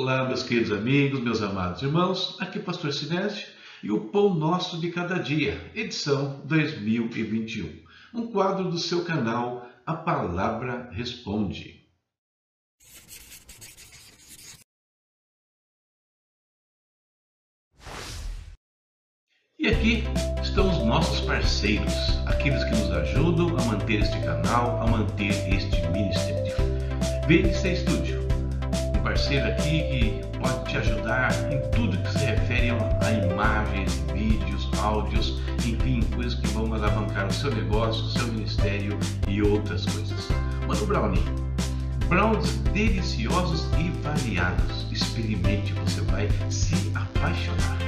Olá, meus queridos amigos, meus amados irmãos, aqui é Pastor Sinésio e o Pão Nosso de Cada Dia, edição 2021, um quadro do seu canal A Palavra Responde. E aqui estão os nossos parceiros, aqueles que nos ajudam a manter este canal, a manter este ministério. VNC Studio parceiro aqui que pode te ajudar em tudo que se refere a imagens, vídeos, áudios, enfim, coisas que vão alavancar o seu negócio, o seu ministério e outras coisas. Mano Brownie, brownies deliciosos e variados. Experimente, você vai se apaixonar.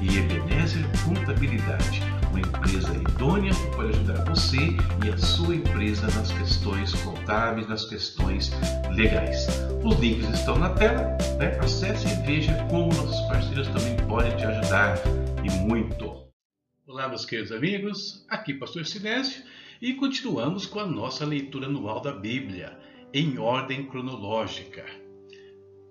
E Ebenezer Contabilidade uma empresa idônea que pode ajudar você e a sua empresa nas questões contábeis, nas questões legais. Os links estão na tela, né? acesse e veja como nossos parceiros também podem te ajudar e muito. Olá, meus queridos amigos, aqui Pastor Silêncio e continuamos com a nossa leitura anual da Bíblia, em ordem cronológica.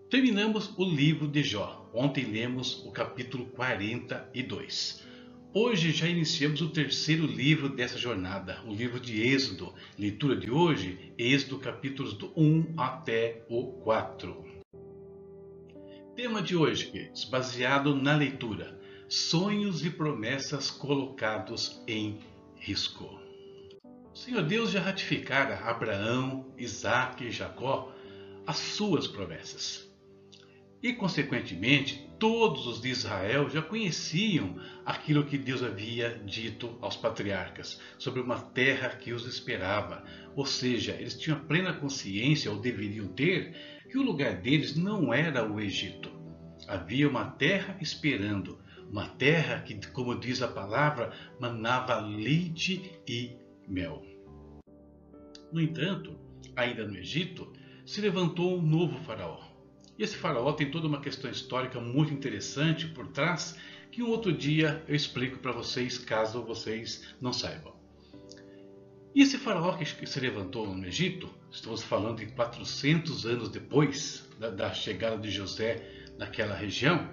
Terminamos o livro de Jó. Ontem lemos o capítulo 42. Hoje já iniciamos o terceiro livro dessa jornada, o livro de Êxodo. Leitura de hoje, Êxodo capítulos do 1 até o 4. Tema de hoje, queridos, baseado na leitura: sonhos e promessas colocados em risco. O Senhor Deus já ratificara a Abraão, Isaac e Jacó as suas promessas. E, consequentemente, todos os de Israel já conheciam aquilo que Deus havia dito aos patriarcas sobre uma terra que os esperava. Ou seja, eles tinham plena consciência, ou deveriam ter, que o lugar deles não era o Egito. Havia uma terra esperando, uma terra que, como diz a palavra, manava leite e mel. No entanto, ainda no Egito, se levantou um novo faraó e esse faraó tem toda uma questão histórica muito interessante por trás que um outro dia eu explico para vocês, caso vocês não saibam. E esse faraó que se levantou no Egito, estamos falando de 400 anos depois da, da chegada de José naquela região,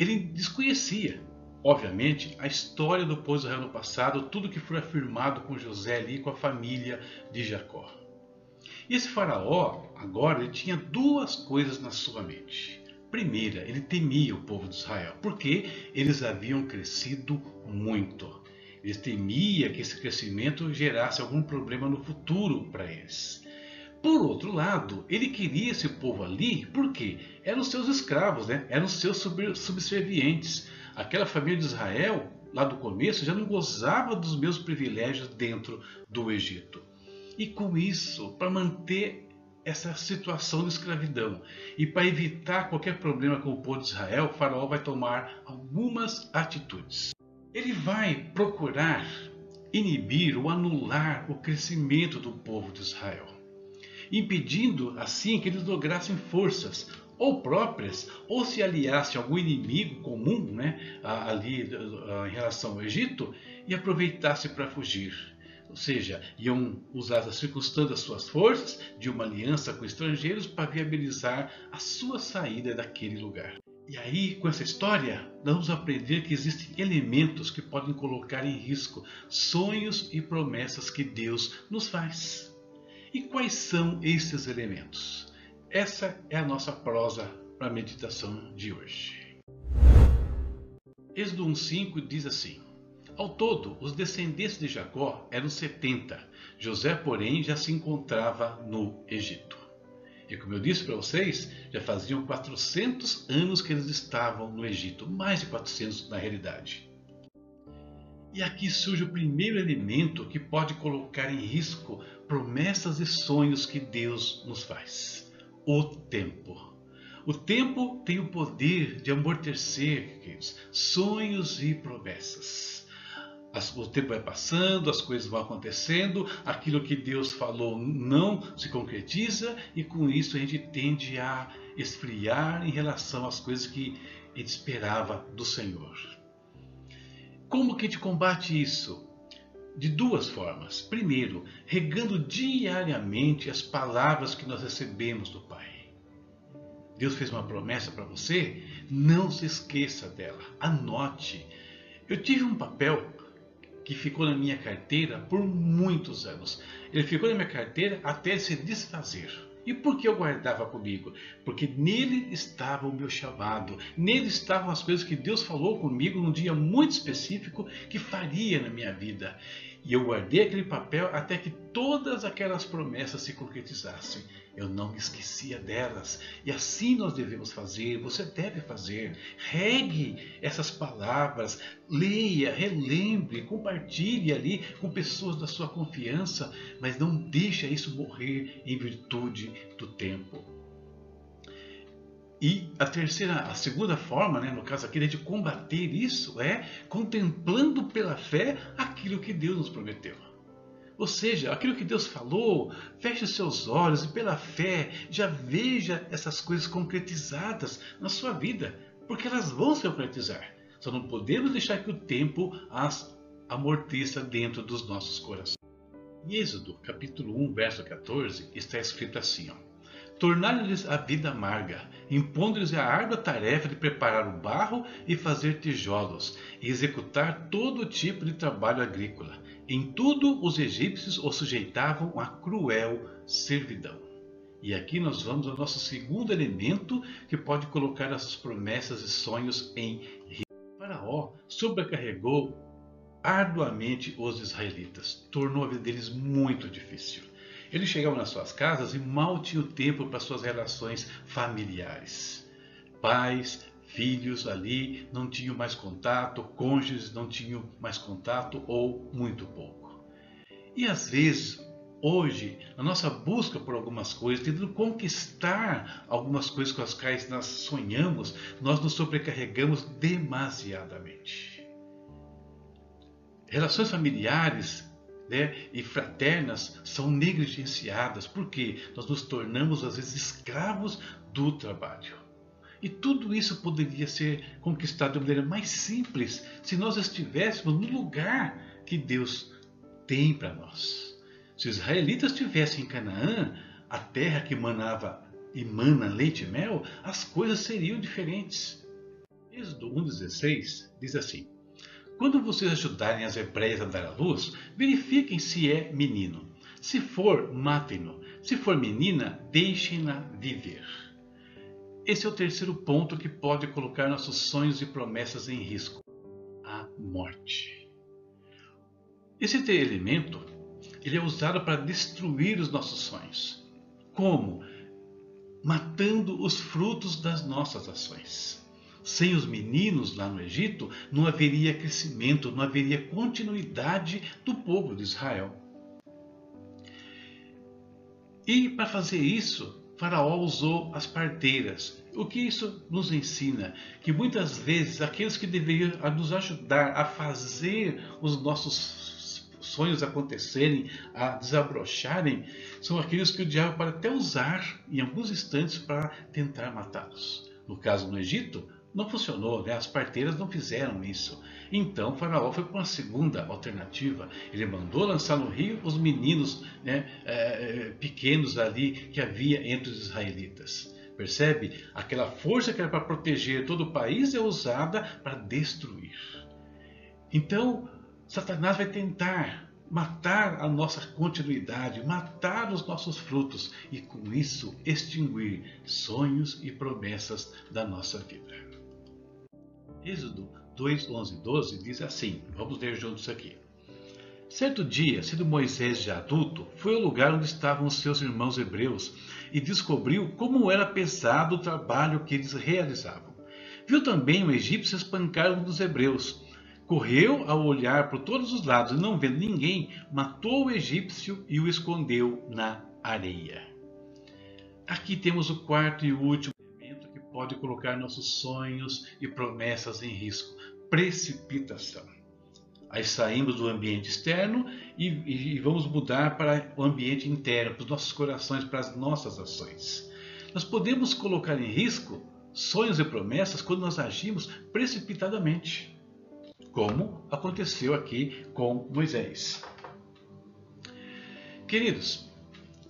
ele desconhecia, obviamente, a história do povo Israel no passado, tudo que foi afirmado com José ali, com a família de Jacó. Esse faraó, agora, ele tinha duas coisas na sua mente. Primeira, ele temia o povo de Israel, porque eles haviam crescido muito. Ele temia que esse crescimento gerasse algum problema no futuro para eles. Por outro lado, ele queria esse povo ali porque eram seus escravos, né? eram seus subservientes. Aquela família de Israel, lá do começo, já não gozava dos meus privilégios dentro do Egito. E com isso, para manter essa situação de escravidão e para evitar qualquer problema com o povo de Israel, o faraó vai tomar algumas atitudes. Ele vai procurar inibir ou anular o crescimento do povo de Israel, impedindo assim que eles lograssem forças ou próprias, ou se aliassem a algum inimigo comum né, ali em relação ao Egito e aproveitasse para fugir ou seja, iam usar as circunstâncias suas forças de uma aliança com estrangeiros para viabilizar a sua saída daquele lugar. E aí, com essa história, vamos aprender que existem elementos que podem colocar em risco sonhos e promessas que Deus nos faz. E quais são esses elementos? Essa é a nossa prosa para a meditação de hoje. Êxodo 1,5 diz assim: ao todo, os descendentes de Jacó eram 70. José, porém, já se encontrava no Egito. E como eu disse para vocês, já faziam 400 anos que eles estavam no Egito, mais de 400 na realidade. E aqui surge o primeiro elemento que pode colocar em risco promessas e sonhos que Deus nos faz: o tempo. O tempo tem o poder de amortecer queridos, sonhos e promessas o tempo vai passando, as coisas vão acontecendo, aquilo que Deus falou não se concretiza e com isso a gente tende a esfriar em relação às coisas que a gente esperava do Senhor. Como que a gente combate isso? De duas formas. Primeiro, regando diariamente as palavras que nós recebemos do Pai. Deus fez uma promessa para você, não se esqueça dela, anote. Eu tive um papel que ficou na minha carteira por muitos anos. Ele ficou na minha carteira até se desfazer. E por que eu guardava comigo? Porque nele estava o meu chamado, nele estavam as coisas que Deus falou comigo num dia muito específico que faria na minha vida. E eu guardei aquele papel até que todas aquelas promessas se concretizassem. Eu não me esquecia delas. E assim nós devemos fazer, você deve fazer. Regue essas palavras, leia, relembre, compartilhe ali com pessoas da sua confiança, mas não deixe isso morrer em virtude do tempo. E a terceira, a segunda forma, né, no caso aqui, de combater isso é contemplando pela fé aquilo que Deus nos prometeu. Ou seja, aquilo que Deus falou, feche os seus olhos e pela fé já veja essas coisas concretizadas na sua vida, porque elas vão se concretizar. Só não podemos deixar que o tempo as amorteça dentro dos nossos corações. Em Êxodo, capítulo 1, verso 14, está escrito assim, ó tornar-lhes a vida amarga, impondo-lhes a árdua tarefa de preparar o barro e fazer tijolos, e executar todo tipo de trabalho agrícola. Em tudo os egípcios os sujeitavam a cruel servidão. E aqui nós vamos ao nosso segundo elemento que pode colocar essas promessas e sonhos em risco. Faraó sobrecarregou arduamente os israelitas, tornou a vida deles muito difícil. Eles chegavam nas suas casas e mal tinham tempo para suas relações familiares. Pais, filhos ali não tinham mais contato, cônjuges não tinham mais contato ou muito pouco. E às vezes, hoje, na nossa busca por algumas coisas, tentando conquistar algumas coisas com as quais nós sonhamos, nós nos sobrecarregamos demasiadamente. Relações familiares né, e fraternas são negligenciadas, porque nós nos tornamos às vezes escravos do trabalho. E tudo isso poderia ser conquistado de maneira mais simples se nós estivéssemos no lugar que Deus tem para nós. Se os israelitas estivessem em Canaã, a terra que manava e mana leite e mel, as coisas seriam diferentes. Êxodo 1,16 diz assim: quando vocês ajudarem as hebreias a dar à luz, verifiquem se é menino. Se for, matem-no. Se for menina, deixem-na viver. Esse é o terceiro ponto que pode colocar nossos sonhos e promessas em risco: a morte. Esse elemento ele é usado para destruir os nossos sonhos. Como? Matando os frutos das nossas ações. Sem os meninos lá no Egito, não haveria crescimento, não haveria continuidade do povo de Israel. E para fazer isso, Faraó usou as parteiras. O que isso nos ensina? Que muitas vezes aqueles que deveriam nos ajudar a fazer os nossos sonhos acontecerem, a desabrocharem, são aqueles que o diabo pode até usar em alguns instantes para tentar matá-los. No caso no Egito, não funcionou, né? as parteiras não fizeram isso. Então Faraó foi para uma segunda alternativa. Ele mandou lançar no rio os meninos né, é, pequenos ali que havia entre os israelitas. Percebe? Aquela força que era para proteger todo o país é usada para destruir. Então, Satanás vai tentar matar a nossa continuidade, matar os nossos frutos e com isso extinguir sonhos e promessas da nossa vida. Êxodo 2, 11 e 12 diz assim: vamos ler juntos aqui. Certo dia, sendo Moisés já adulto, foi ao lugar onde estavam seus irmãos hebreus e descobriu como era pesado o trabalho que eles realizavam. Viu também o egípcio espancar um dos hebreus. Correu ao olhar por todos os lados e não vendo ninguém, matou o egípcio e o escondeu na areia. Aqui temos o quarto e último pode colocar nossos sonhos e promessas em risco. Precipitação. Aí saímos do ambiente externo e, e, vamos mudar para o ambiente interno, para os nossos corações, para as nossas ações. Nós podemos colocar em risco sonhos e promessas quando nós agimos precipitadamente, como aconteceu aqui com Moisés. Queridos,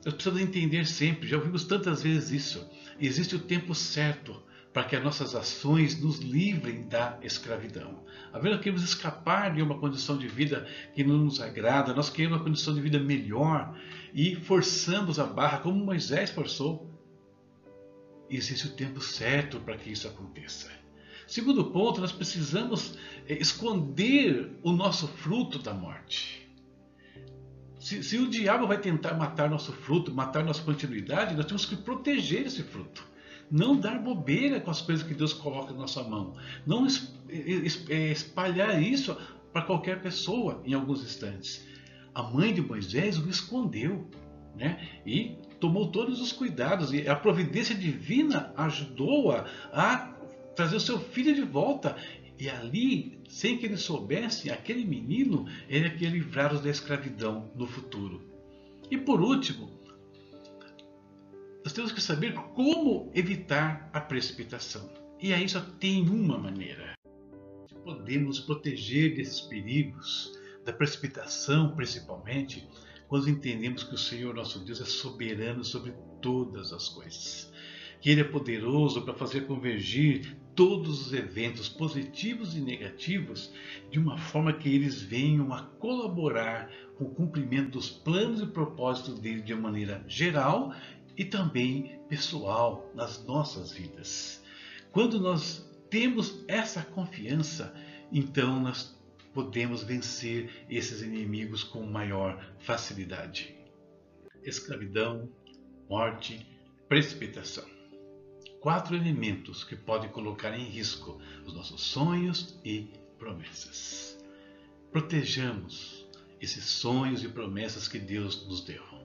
nós precisamos entender sempre, já ouvimos tantas vezes isso existe o tempo certo para que as nossas ações nos livrem da escravidão. Às vezes queremos escapar de uma condição de vida que não nos agrada, nós queremos uma condição de vida melhor e forçamos a barra, como Moisés forçou. Existe o tempo certo para que isso aconteça. Segundo ponto, nós precisamos eh, esconder o nosso fruto da morte. Se, se, o diabo vai tentar matar nosso fruto, matar nossa continuidade, nós temos que proteger esse fruto. Não dar bobeira com as coisas que Deus coloca na nossa mão. Não é, espalhar isso para qualquer pessoa em alguns instantes. A mãe de Moisés o escondeu né? e tomou todos os cuidados. E a providência divina ajudou-a a trazer o seu filho de volta. E ali, sem que ele soubesse, aquele menino era que ia livrá-los da escravidão no futuro. E por último, nós temos que saber como evitar a precipitação. E aí só tem uma maneira. Podemos proteger desses perigos, da precipitação principalmente, quando entendemos que o Senhor nosso Deus é soberano sobre todas as coisas. Que Ele é poderoso para fazer convergir todos os eventos positivos e negativos de uma forma que eles venham a colaborar com o cumprimento dos planos e propósitos dele de uma maneira geral e também pessoal nas nossas vidas. Quando nós temos essa confiança, então nós podemos vencer esses inimigos com maior facilidade. Escravidão, morte, precipitação. Quatro elementos que podem colocar em risco os nossos sonhos e promessas. Protejamos esses sonhos e promessas que Deus nos deu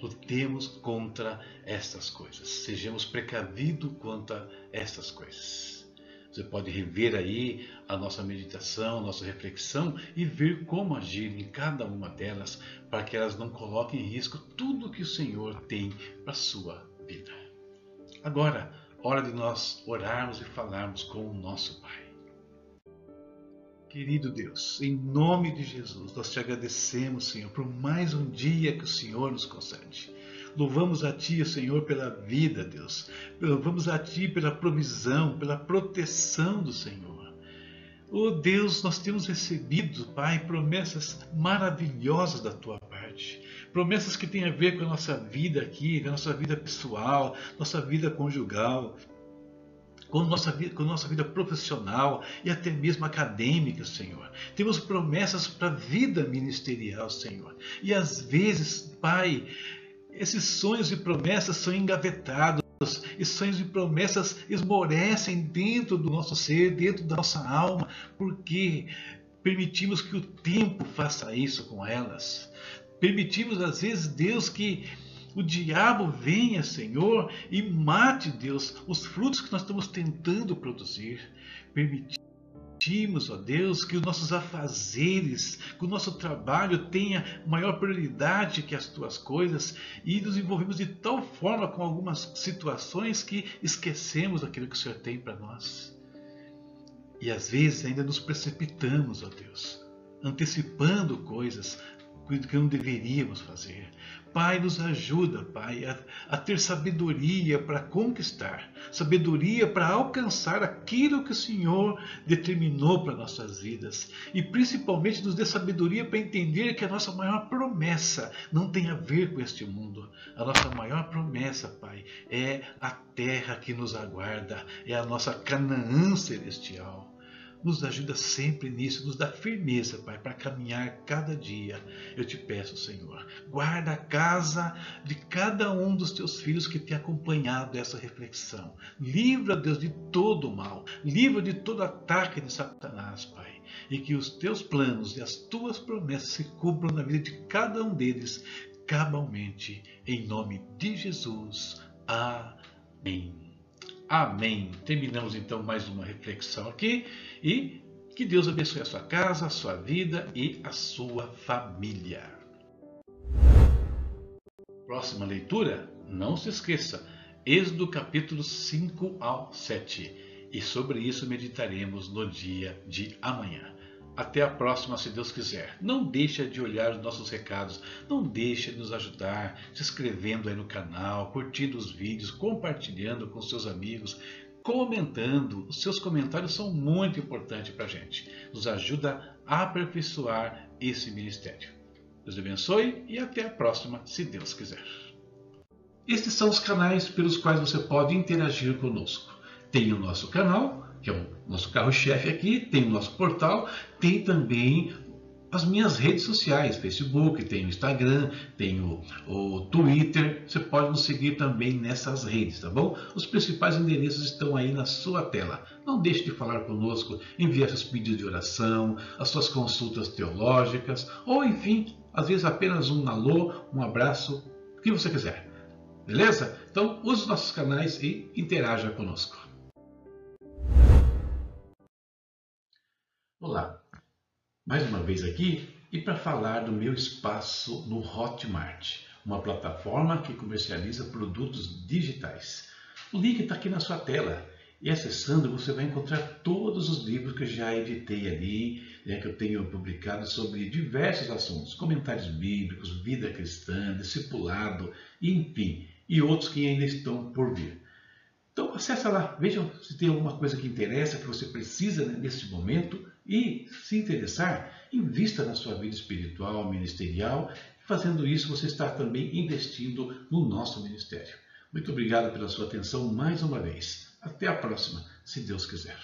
lutemos contra estas coisas. Sejamos precavidos quanto a estas coisas. Você pode rever aí a nossa meditação, nossa reflexão e ver como agir em cada uma delas para que elas não coloquem em risco tudo que o Senhor tem para a sua vida. Agora, hora de nós orarmos e falarmos com o nosso Pai. Querido Deus, em nome de Jesus, nós te agradecemos, Senhor, por mais um dia que o Senhor nos concede. Louvamos a Ti, Senhor, pela vida, Deus. Louvamos a Ti pela provisão, pela proteção do Senhor. Oh Deus, nós temos recebido, Pai, promessas maravilhosas da Tua. Promessas que têm a ver com a nossa vida aqui, com a nossa vida pessoal, nossa vida conjugal, com nossa, vida, com nossa vida profissional e até mesmo acadêmica, Senhor. Temos promessas para a vida ministerial, Senhor. E às vezes, Pai, esses sonhos e promessas são engavetados. E sonhos e promessas esmorecem dentro do nosso ser, dentro da nossa alma, porque permitimos que o tempo faça isso com elas. Permitimos, às vezes, Deus, que o diabo venha, Senhor, e mate, Deus, os frutos que nós estamos tentando produzir. Permitimos, ó Deus, que os nossos afazeres, que o nosso trabalho tenha maior prioridade que as tuas coisas e nos envolvemos de tal forma com algumas situações que esquecemos aquilo que o Senhor tem para nós. E às vezes ainda nos precipitamos, ó Deus, antecipando coisas que não deveríamos fazer. Pai, nos ajuda, Pai, a, a ter sabedoria para conquistar, sabedoria para alcançar aquilo que o Senhor determinou para nossas vidas. E principalmente nos dê sabedoria para entender que a nossa maior promessa não tem a ver com este mundo. A nossa maior promessa, Pai, é a terra que nos aguarda, é a nossa Canaã celestial. Nos ajuda sempre nisso, nos dá firmeza, Pai, para caminhar cada dia. Eu te peço, Senhor, guarda a casa de cada um dos teus filhos que tem acompanhado essa reflexão. Livra, Deus, de todo o mal. Livra de todo ataque de Satanás, Pai. E que os teus planos e as tuas promessas se cumpram na vida de cada um deles, cabalmente, em nome de Jesus. Amém. Amém. Terminamos então mais uma reflexão aqui e que Deus abençoe a sua casa, a sua vida e a sua família. Próxima leitura, não se esqueça, Êxodo capítulo 5 ao 7. E sobre isso meditaremos no dia de amanhã. Até a próxima, se Deus quiser. Não deixa de olhar os nossos recados, não deixa de nos ajudar, se inscrevendo aí no canal, curtindo os vídeos, compartilhando com seus amigos, comentando. Os seus comentários são muito importantes para a gente. Nos ajuda a aperfeiçoar esse ministério. Deus abençoe e até a próxima, se Deus quiser. Estes são os canais pelos quais você pode interagir conosco. Tem o nosso canal, que é o nosso carro-chefe aqui, tem o nosso portal, tem também as minhas redes sociais, Facebook, tem o Instagram, tem o, o, Twitter, você pode nos seguir também nessas redes, tá bom? Os principais endereços estão aí na sua tela. Não deixe de falar conosco, enviar seus pedidos de oração, as suas consultas teológicas, ou enfim, às vezes apenas um alô, um abraço, o que você quiser. Beleza? Então use os nossos canais e interaja conosco. Olá, mais uma vez aqui e para falar do meu espaço no Hotmart, uma plataforma que comercializa produtos digitais. O link está aqui na sua tela e acessando você vai encontrar todos os livros que eu já editei ali, né, que eu tenho publicado sobre diversos assuntos, comentários bíblicos, vida cristã, discipulado, enfim e outros que ainda estão por vir. Então acessa lá, veja se tem alguma coisa que interessa, que você precisa né, nesse momento e, se interessar, invista na sua vida espiritual, ministerial. Fazendo isso, você está também investindo no nosso ministério. Muito obrigado pela sua atenção mais uma vez. Até a próxima, se Deus quiser.